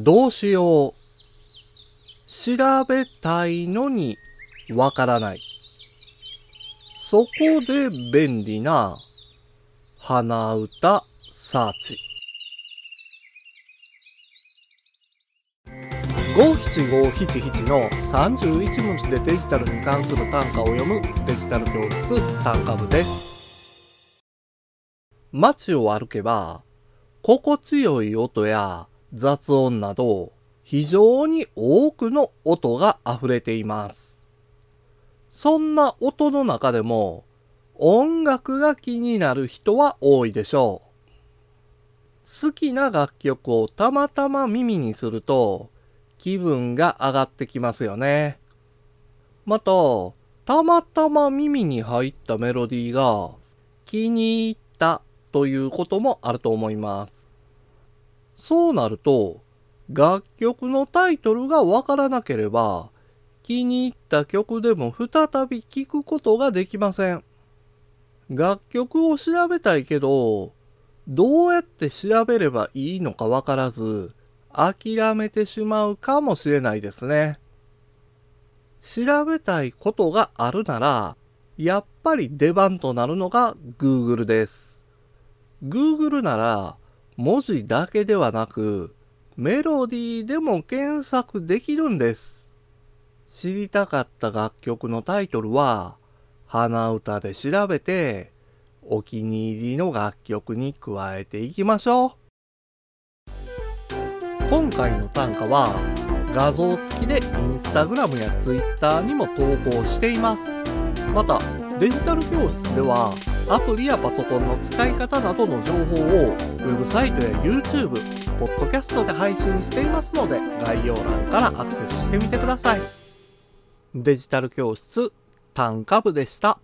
どうしよう。調べたいのにわからない。そこで便利な鼻歌サーチ。五七五七七の31文字でデジタルに関する単価を読むデジタル教室単価部です。街を歩けば、心地よい音や雑音など、非常に多くの音が溢れています。そんな音の中でも、音楽が気になる人は多いでしょう。好きな楽曲をたまたま耳にすると、気分が上がってきますよね。また、たまたま耳に入ったメロディーが気に入ったということもあると思います。そうなると、楽曲のタイトルがわからなければ、気に入った曲でも再び聴くことができません。楽曲を調べたいけど、どうやって調べればいいのかわからず、諦めてしまうかもしれないですね。調べたいことがあるなら、やっぱり出番となるのが Google です。Google なら、文字だけではなく、メロディーでも検索できるんです。知りたかった楽曲のタイトルは、鼻歌で調べて、お気に入りの楽曲に加えていきましょう。今回の短歌は画像付きでインスタグラムやツイッターにも投稿しています。また、デジタル教室ではアプリやパソコンの使い方などの情報をウェブサイトや YouTube、ポッドキャストで配信していますので概要欄からアクセスしてみてください。デジタル教室短歌部でした。